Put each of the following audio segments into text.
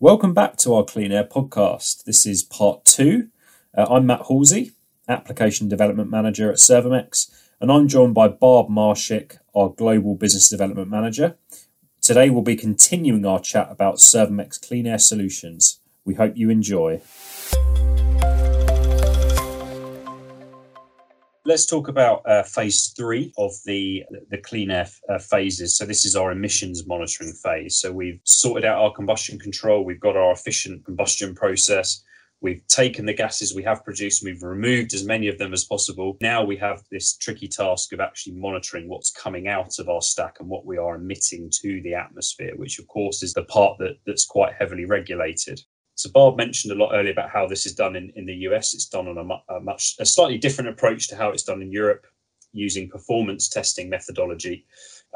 Welcome back to our Clean Air podcast. This is part two. Uh, I'm Matt Halsey, Application Development Manager at Servomex, and I'm joined by Barb Marshick, our Global Business Development Manager. Today we'll be continuing our chat about Servomex Clean Air Solutions. We hope you enjoy. Let's talk about uh, phase three of the the clean air uh, phases. So this is our emissions monitoring phase. So we've sorted out our combustion control. We've got our efficient combustion process. We've taken the gases we have produced we've removed as many of them as possible. Now we have this tricky task of actually monitoring what's coming out of our stack and what we are emitting to the atmosphere, which of course is the part that, that's quite heavily regulated. So Barb mentioned a lot earlier about how this is done in, in the US. It's done on a, mu- a much a slightly different approach to how it's done in Europe, using performance testing methodology.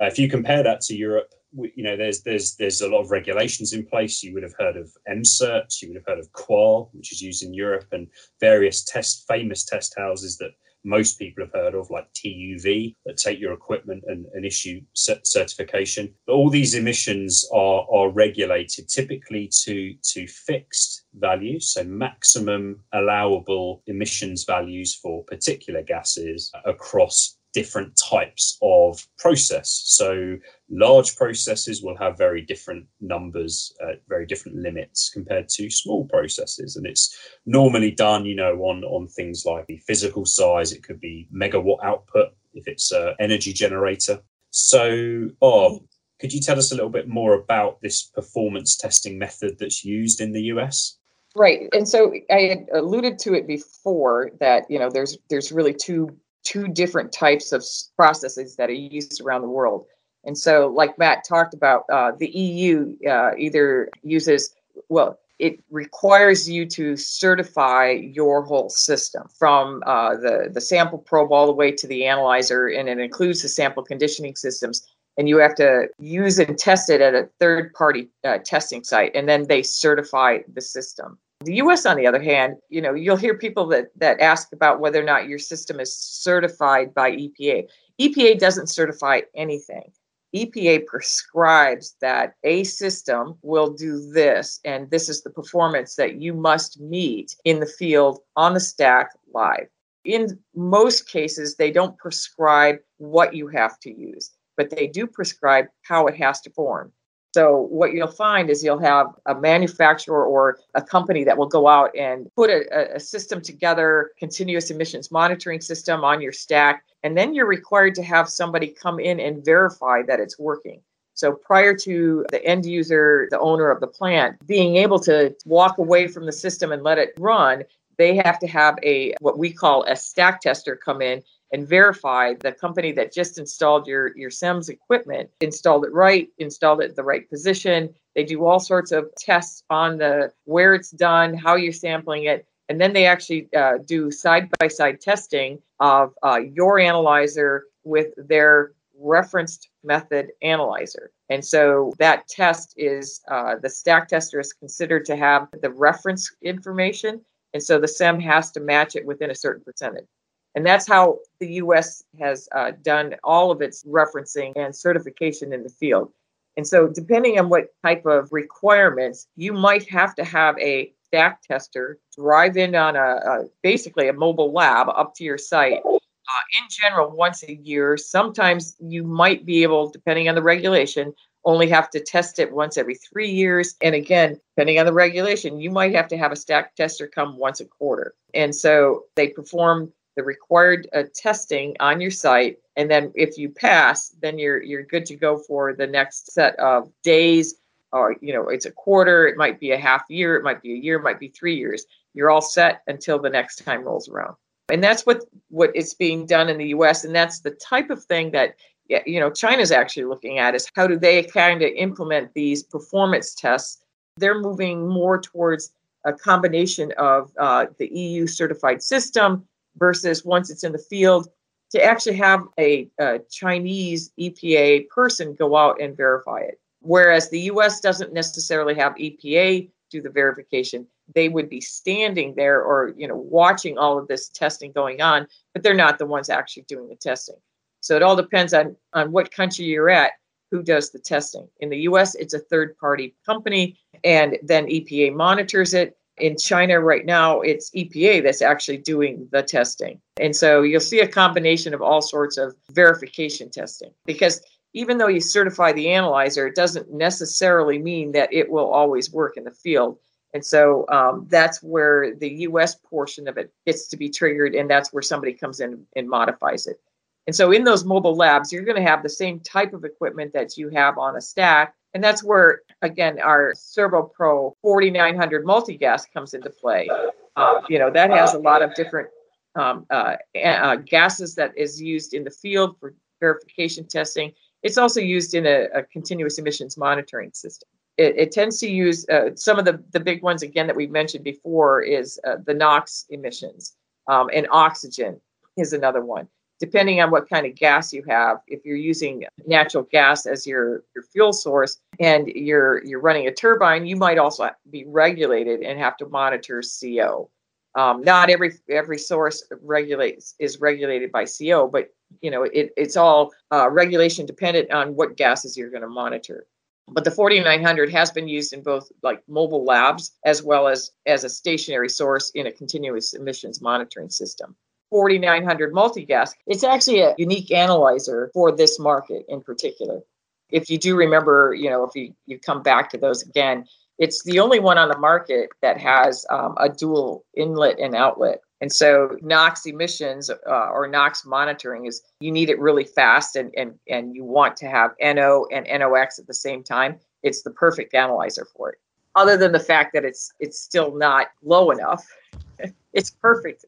Uh, if you compare that to Europe, we, you know there's there's there's a lot of regulations in place. You would have heard of MCERT, you would have heard of QAL, which is used in Europe, and various test famous test houses that most people have heard of, like TUV, that take your equipment and, and issue certification. But all these emissions are, are regulated typically to, to fixed values, so maximum allowable emissions values for particular gases across different types of process. So large processes will have very different numbers, uh, very different limits compared to small processes. And it's normally done, you know, on, on things like the physical size. It could be megawatt output if it's an energy generator. So, Barb, could you tell us a little bit more about this performance testing method that's used in the US? Right. And so I had alluded to it before that, you know, there's there's really two two different types of processes that are used around the world. And so, like Matt talked about, uh, the EU uh, either uses, well, it requires you to certify your whole system from uh, the, the sample probe all the way to the analyzer, and it includes the sample conditioning systems. And you have to use and test it at a third party uh, testing site, and then they certify the system. The US, on the other hand, you know, you'll hear people that, that ask about whether or not your system is certified by EPA. EPA doesn't certify anything. EPA prescribes that a system will do this, and this is the performance that you must meet in the field on the stack live. In most cases, they don't prescribe what you have to use, but they do prescribe how it has to perform. So what you'll find is you'll have a manufacturer or a company that will go out and put a, a, system together, continuous emissions monitoring system on your stack, and then you're required to have somebody come in and verify that it's working. So prior to the end user, the owner of the plant, being able to walk away from the system and let it run, they have to have a what we call a stack tester come in and verify the company that just installed your your CEMS equipment installed it right, installed it in the right position. They do all sorts of tests on the where it's done, how you're sampling it, and then they actually uh, do side by side testing of uh, your analyzer with their referenced method analyzer. And so that test is uh, the stack tester is considered to have the reference information. And so the CEM has to match it within a certain percentage. And that's how the US has uh, done all of its referencing and certification in the field. And so, depending on what type of requirements, you might have to have a stack tester drive in on a, a basically a mobile lab up to your site. Uh, in general, once a year. Sometimes you might be able, depending on the regulation, only have to test it once every three years. And again, depending on the regulation, you might have to have a stack tester come once a quarter. And so they perform the required uh, testing on your site and then if you pass then you're you're good to go for the next set of days. Or you know it's a quarter it might be a half year it might be a year it might be 3 years. You're all set until the next time rolls around. And that's what what is being done in the US and that's the type of thing that you know China's actually looking at is how do they kind of implement these performance tests. They're moving more towards a combination of uh, the EU certified system versus once it's in the field to actually have a, a, Chinese EPA person go out and verify it. Whereas the US doesn't necessarily have EPA do the verification. They would be standing there or, you know, watching all of this testing going on, but they're not the ones actually doing the testing. So it all depends on, on what country you're at. who does the testing. In the US, it's a third party company, and then EPA monitors it. In China right now, it's EPA that's actually doing the testing. And so you'll see a combination of all sorts of verification testing because even though you certify the analyzer, it doesn't necessarily mean that it will always work in the field. And so um, that's where the US portion of it gets to be triggered, and that's where somebody comes in and modifies it. And so in those mobile labs, you're going to have the same type of equipment that you have on a stack. And that's where, again, our SERVOPRO 4900 multi-gas comes into play. Uh, you know, that has a lot of different um, uh, uh, gases that is used in the field for verification testing. It's also used in a, a continuous emissions monitoring system. It, it tends to use uh, some of the, the big ones, again, that we mentioned before is uh, the NOx emissions um, and oxygen is another one depending on what kind of gas you have if you're using natural gas as your, your fuel source and you're you're running a turbine you might also be regulated and have to monitor co um, not every every source regulates is regulated by co but you know it, it's all uh, regulation dependent on what gases you're going to monitor. But the 4900 has been used in both like mobile labs as well as as a stationary source in a continuous emissions monitoring system 4900 multi-gas. It's actually a unique analyzer for this market in particular. If you do remember, you know, if you, you come back to those again, it's the only one on the market that has um, a dual inlet and outlet. And so NOx emissions uh, or NOx monitoring is you need it really fast and, and, and you want to have NO and NOx at the same time. It's the perfect analyzer for it. Other than the fact that it's it's still not low enough, it's perfect.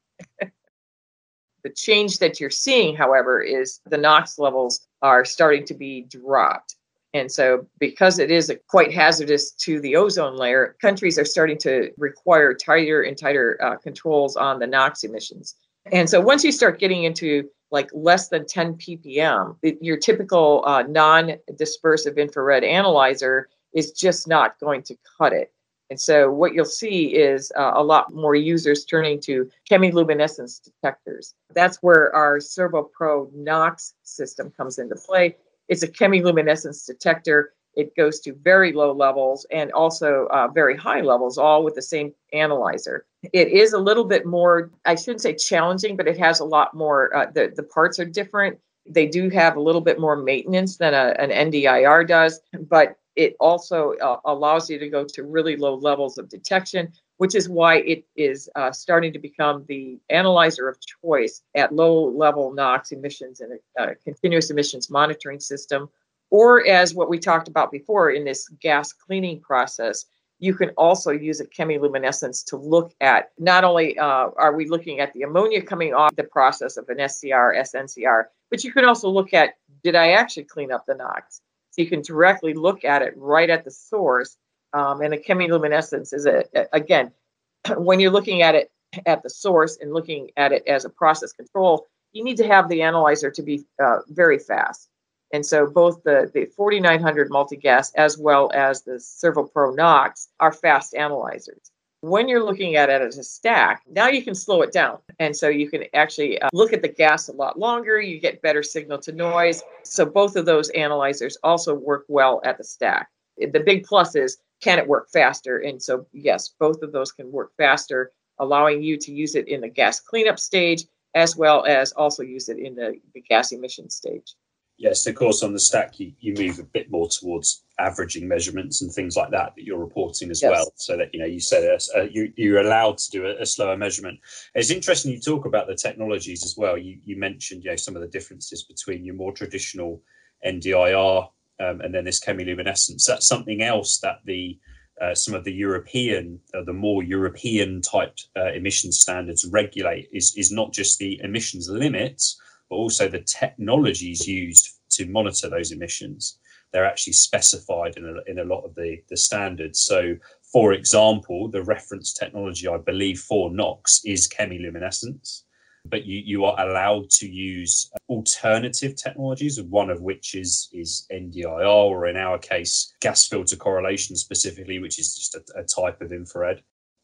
The change that you're seeing, however, is the NOx levels are starting to be dropped. And so, because it is quite hazardous to the ozone layer, countries are starting to require tighter and tighter uh, controls on the NOx emissions. And so, once you start getting into like less than 10 ppm, your typical uh, non dispersive infrared analyzer is just not going to cut it. And so what you'll see is uh, a lot more users turning to chemiluminescence detectors. That's where our SERVOPRO NOx system comes into play. It's a chemiluminescence detector. It goes to very low levels and also uh, very high levels, all with the same analyzer. It is a little bit more, I shouldn't say challenging, but it has a lot more, uh, the, the parts are different. They do have a little bit more maintenance than a, an NDIR does, but it also uh, allows you to go to really low levels of detection, which is why it is uh, starting to become the analyzer of choice at low level NOx emissions and a, a continuous emissions monitoring system. Or, as what we talked about before in this gas cleaning process, you can also use a chemiluminescence to look at not only uh, are we looking at the ammonia coming off the process of an SCR, SNCR, but you can also look at did I actually clean up the NOx? So you can directly look at it right at the source. Um, and the chemiluminescence is a, again, when you're looking at it at the source and looking at it as a process control, you need to have the analyzer to be uh, very fast. And so both the, the 4900 multi-gas as well as the SERVOPRO NOx are fast analyzers when you're looking at it as a stack, now you can slow it down. And so you can actually uh, look at the gas a lot longer. You get better signal to noise. So both of those analyzers also work well at the stack. The big plus is can it work faster? And so, yes, both of those can work faster, allowing you to use it in the gas cleanup stage as well as also use it in the, the gas emission stage. Yes, of course, on the stack, you, you move a bit more towards averaging measurements and things like that that you're reporting as yes. well. So that, you know, you said uh, you, you're allowed to do a, a, slower measurement. It's interesting you talk about the technologies as well. You, you mentioned, you know, some of the differences between your more traditional NDIR um, and then this chemiluminescence. That's something else that the uh, some of the European, uh, the more European type uh, emissions standards regulate is, is not just the emissions limits, but also the technologies used to monitor those emissions. They're actually specified in a, in a lot of the, the standards. So, for example, the reference technology, I believe, for NOx is chemiluminescence, but you, you are allowed to use alternative technologies, one of which is, is NDIR, or in our case, gas filter correlation specifically, which is just a, a type of infrared.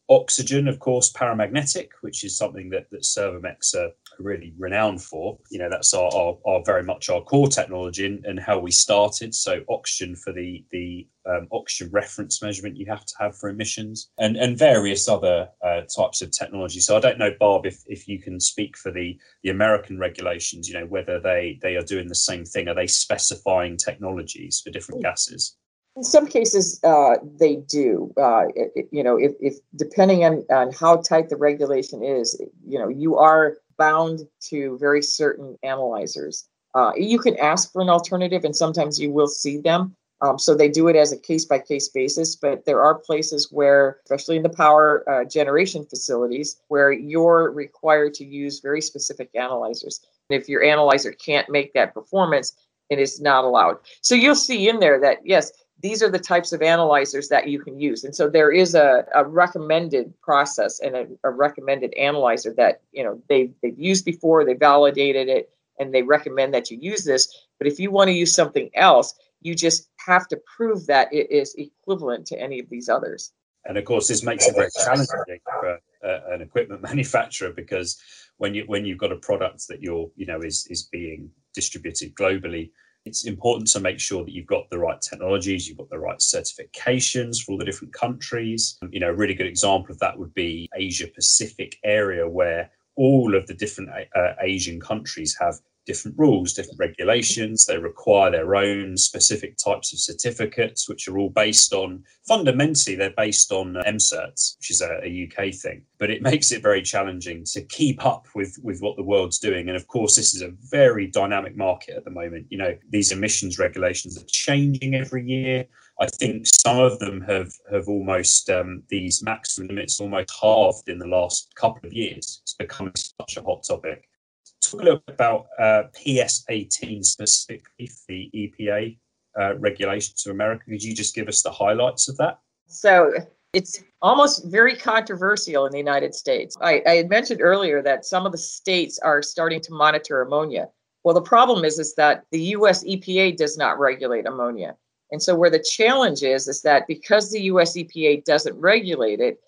Oxygen, of course, paramagnetic, which is something that, that Servomex are, really renowned for. You know, that's our, our, our very much our core technology and, and, how we started. So oxygen for the the um, oxygen reference measurement you have to have for emissions and and various other uh, types of technology. So I don't know, Barb, if, if you can speak for the the American regulations. You know, whether they they are doing the same thing. Are they specifying technologies for different gases? In some cases, uh, they do. Uh, it, you know, if, if depending on, on how tight the regulation is, you know, you are bound to very certain analyzers. Uh, you can ask for an alternative, and sometimes you will see them. Um, so they do it as a case by case basis, but there are places where, especially in the power uh, generation facilities, where you're required to use very specific analyzers. And if your analyzer can't make that performance, it is not allowed. So you'll see in there that, yes, these are the types of analyzers that you can use. And so there is a, a recommended process and a, a, recommended analyzer that you know they've, they've used before they validated it and they recommend that you use this. But if you want to use something else you just have to prove that it is equivalent to any of these others. And of course this makes it very challenging for uh, an equipment manufacturer because when you when you've got a product that you're you know is is being distributed globally it's important to make sure that you've got the right technologies, you've got the right certifications for all the different countries. You know, a really good example of that would be Asia Pacific area, where all of the different uh, Asian countries have different rules, different regulations. They require their own specific types of certificates, which are all based on fundamentally, they're based on MCerts, which is a, a, UK thing. But it makes it very challenging to keep up with, with what the world's doing. And of course, this is a very dynamic market at the moment. You know, these emissions regulations are changing every year. I think some of them have have almost um, these maximum limits almost halved in the last couple of years. It's becoming such a hot topic talk a little bit about uh, PS18 specifically, the EPA uh, regulations of America. Could you just give us the highlights of that? So it's almost very controversial in the United States. I, I had mentioned earlier that some of the states are starting to monitor ammonia. Well, the problem is, is that the US EPA does not regulate ammonia. And so where the challenge is, is that because the US EPA doesn't regulate it,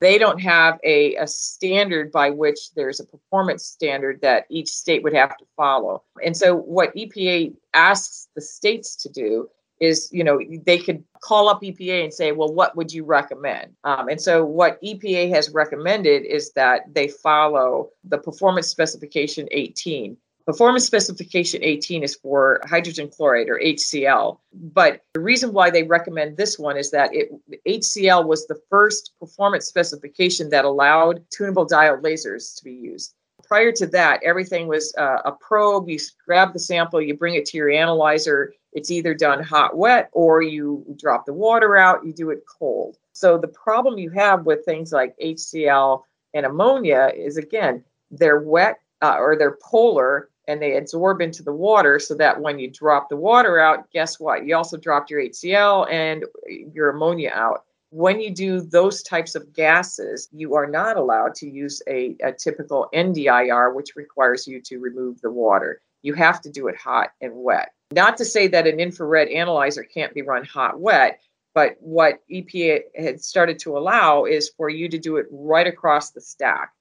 they don't have a, a standard by which there's a performance standard that each state would have to follow. And so, what EPA asks the states to do is, you know, they could call up EPA and say, well, what would you recommend? Um, and so, what EPA has recommended is that they follow the performance specification 18 Performance specification 18 is for hydrogen chloride or HCl. But the reason why they recommend this one is that it, HCl was the first performance specification that allowed tunable diode lasers to be used. Prior to that, everything was uh, a probe. You grab the sample, you bring it to your analyzer. It's either done hot, wet, or you drop the water out, you do it cold. So the problem you have with things like HCl and ammonia is again, they're wet uh, or they're polar and they absorb into the water so that when you drop the water out, guess what? You also dropped your HCl and your ammonia out. When you do those types of gases, you are not allowed to use a, a typical NDIR, which requires you to remove the water. You have to do it hot and wet. Not to say that an infrared analyzer can't be run hot wet, but what EPA had started to allow is for you to do it right across the stack.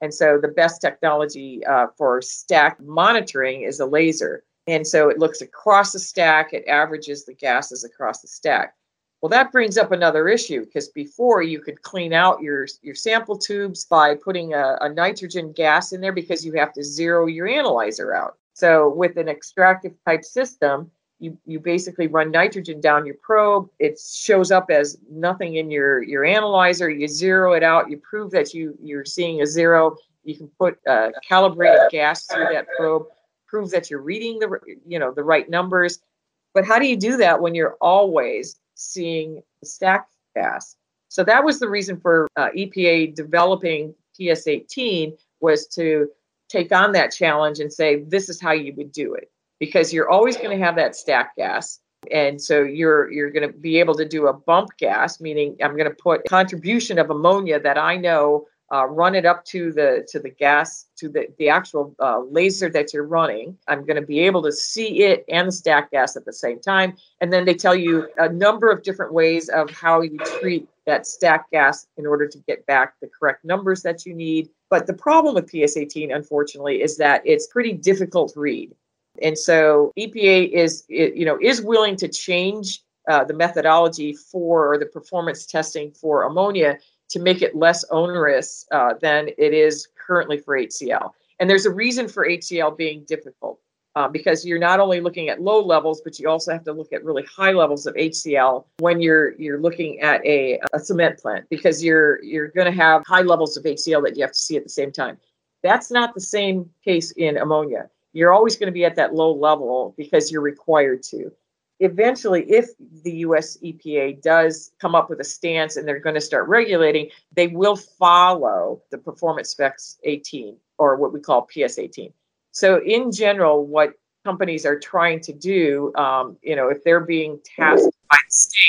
And so the best technology uh, for stack monitoring is a laser. And so it looks across the stack, it averages the gases across the stack. Well, that brings up another issue because before you could clean out your, your sample tubes by putting a, a nitrogen gas in there because you have to zero your analyzer out. So with an extractive type system, you you basically run nitrogen down your probe. It shows up as nothing in your your analyzer. You zero it out. You prove that you you're seeing a zero. You can put uh, calibrated gas through that probe prove that you're reading the you know the right numbers. But how do you do that when you're always seeing the stack gas so that was the reason for uh, epa developing ps18 was to take on that challenge and say this is how you would do it because you're always going to have that stack gas and so you're you're going to be able to do a bump gas meaning i'm going to put contribution of ammonia that i know uh, run it up to the to the gas to the the actual uh, laser that you're running i'm going to be able to see it and the stack gas at the same time and then they tell you a number of different ways of how you treat that stack gas in order to get back the correct numbers that you need. But the problem with PS18, unfortunately, is that it's pretty difficult read. And so EPA is, you know, is willing to change uh, the methodology for the performance testing for ammonia to make it less onerous uh, than it is currently for HCl. And there's a reason for HCl being difficult uh, because you're not only looking at low levels, but you also have to look at really high levels of HCl when you're you're looking at a, a cement plant because you're you're going to have high levels of HCl that you have to see at the same time. That's not the same case in ammonia. You're always going to be at that low level because you're required to eventually, if the US EPA does come up with a stance and they're going to start regulating, they will follow the performance specs 18 or what we call PS 18. So, in general, what companies are trying to do, um, you know, if they're being tasked by the state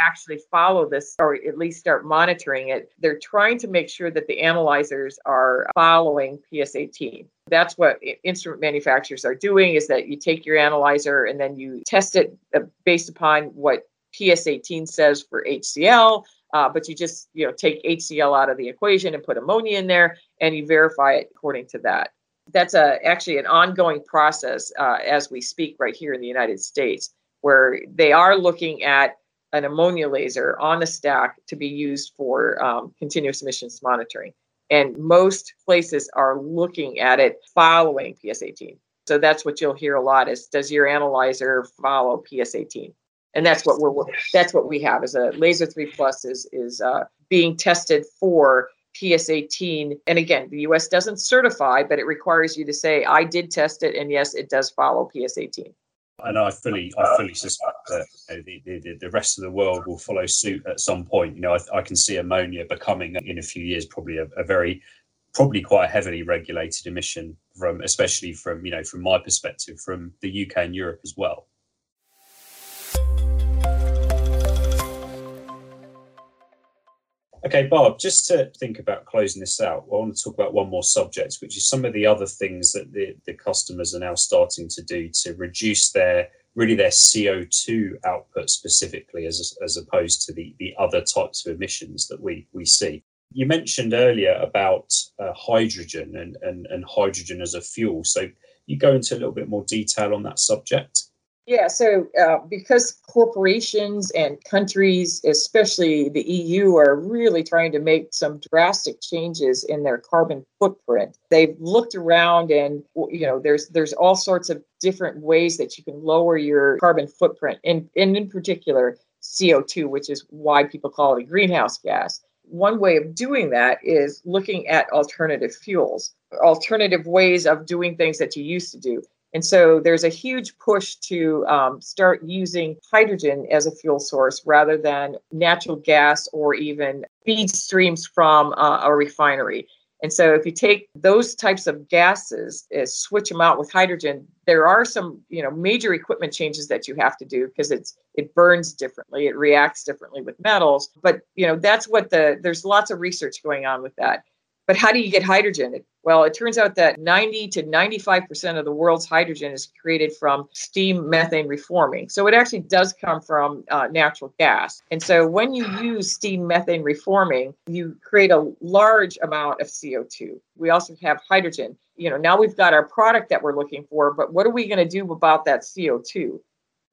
actually follow this or at least start monitoring it, they're trying to make sure that the analyzers are following PS 18. That's what instrument manufacturers are doing is that you take your analyzer and then you test it uh, based upon what PS18 says for HCl, uh, but you just you know take HCl out of the equation and put ammonia in there and you verify it according to that. That's a actually an ongoing process uh, as we speak right here in the United States, where they are looking at an ammonia laser on a stack to be used for um, continuous emissions monitoring. And most places are looking at it following PS18. So that's what you'll hear a lot is does your analyzer follow PS18? And that's what we're that's what we have is a laser 3 plus is is uh, being tested for PS18. And again, the US doesn't certify, but it requires you to say, I did test it, and yes, it does follow PS18 and I fully, I fully suspect that you know, the, the, the rest of the world will follow suit at some point. You know, I, I can see ammonia becoming in a few years probably a, a, very, probably quite a heavily regulated emission from, especially from you know, from my perspective, from the UK and Europe as well. Okay, Barb, just to think about closing this out, I want to talk about one more subject, which is some of the other things that the, the customers are now starting to do to reduce their really their CO2 output specifically as, as opposed to the, the other types of emissions that we, we see. You mentioned earlier about uh, hydrogen and, and, and hydrogen as a fuel. So you go into a little bit more detail on that subject. Yeah, so uh, because corporations and countries, especially the EU, are really trying to make some drastic changes in their carbon footprint, they've looked around and you know there's there's all sorts of different ways that you can lower your carbon footprint, and, and in particular CO2, which is why people call it a greenhouse gas. One way of doing that is looking at alternative fuels, alternative ways of doing things that you used to do. And so there's a huge push to um, start using hydrogen as a fuel source rather than natural gas or even feed streams from uh, a refinery. And so if you take those types of gases, switch them out with hydrogen, there are some, you know, major equipment changes that you have to do because it's it burns differently, it reacts differently with metals. But you know, that's what the there's lots of research going on with that. But how do you get hydrogen? Well, it turns out that 90 to 95% of the world's hydrogen is created from steam methane reforming. So it actually does come from uh, natural gas. And so when you use steam methane reforming, you create a large amount of CO2. We also have hydrogen. You know, now we've got our product that we're looking for, but what are we going to do about that CO2?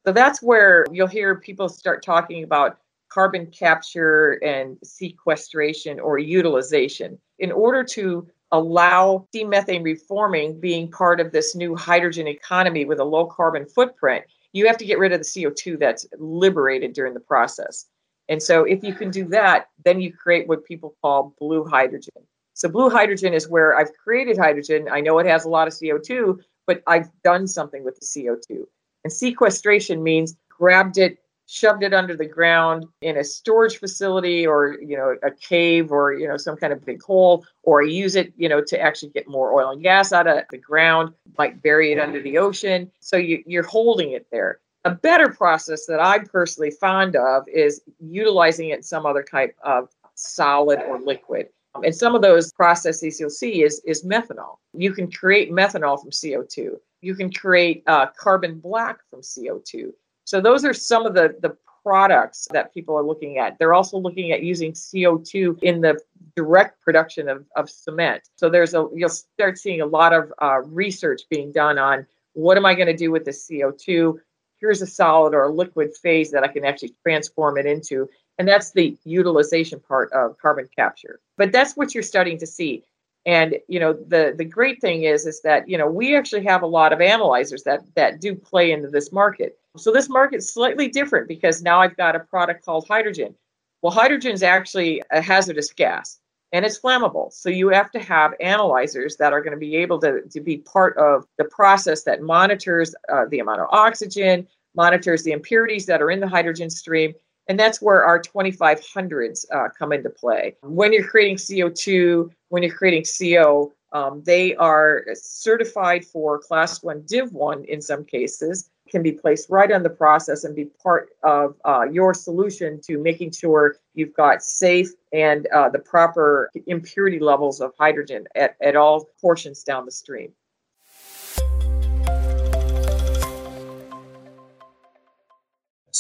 So that's where you'll hear people start talking about carbon capture and sequestration or utilization. In order to allow methane reforming being part of this new hydrogen economy with a low carbon footprint, you have to get rid of the CO2 that's liberated during the process. And so, if you can do that, then you create what people call blue hydrogen. So, blue hydrogen is where I've created hydrogen. I know it has a lot of CO2, but I've done something with the CO2. And sequestration means grabbed it, shoved it under the ground in a storage facility or you know a cave or you know some kind of big hole or use it you know to actually get more oil and gas out of the ground might bury it under the ocean. So you, you're holding it there. A better process that i'm personally fond of is utilizing it in some other type of solid or liquid. And some of those processes you'll see is is methanol. You can create methanol from co2 you can create uh, carbon black from co2 so those are some of the, the products that people are looking at. They're also looking at using CO2 in the direct production of, of cement. So there's a you'll start seeing a lot of uh, research being done on what am I going to do with the CO2? Here's a solid or a liquid phase that I can actually transform it into. And that's the utilization part of carbon capture. But that's what you're starting to see. And you know, the the great thing is is that you know we actually have a lot of analyzers that that do play into this market. So this market's slightly different because now I've got a product called hydrogen. Well, hydrogen is actually a hazardous gas and it's flammable. So you have to have analyzers that are going to be able to, to be part of the process that monitors uh, the amount of oxygen, monitors the impurities that are in the hydrogen stream. And that's where our 2500s uh, come into play. When you're creating CO2, when you're creating CO, um, they are certified for class one, div one in some cases, can be placed right on the process and be part of uh, your solution to making sure you've got safe and uh, the proper impurity levels of hydrogen at, at all portions down the stream.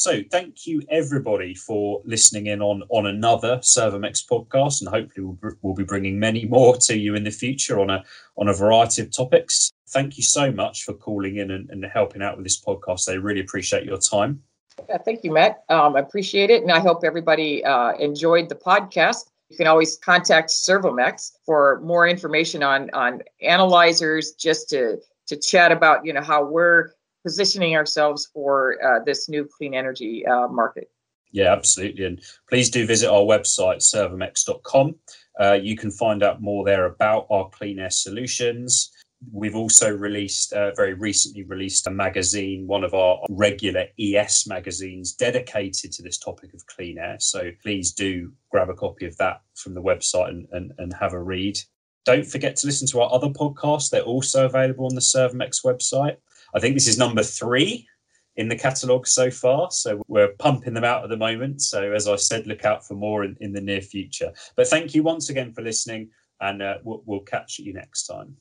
So, thank you everybody for listening in on on another Servomex podcast, and hopefully we'll, we'll be bringing many more to you in the future on a on a variety of topics. Thank you so much for calling in and, and helping out with this podcast. I really appreciate your time. Yeah, thank you, Matt. Um, I appreciate it, and I hope everybody uh, enjoyed the podcast. You can always contact Servomex for more information on on analyzers, just to to chat about you know how we're positioning ourselves for uh, this new clean energy uh, market. Yeah, absolutely. And please do visit our website, servomex.com. Uh, you can find out more there about our clean air solutions. We've also released, uh, very recently released a magazine, one of our regular ES magazines dedicated to this topic of clean air. So please do grab a copy of that from the website and, and, and have a read. Don't forget to listen to our other podcasts. They're also available on the Servomex website. I think this is number three in the catalogue so far. So we're pumping them out at the moment. So as I said, look out for more in, in the near future. But thank you once again for listening, and uh, we'll, we'll catch you next time.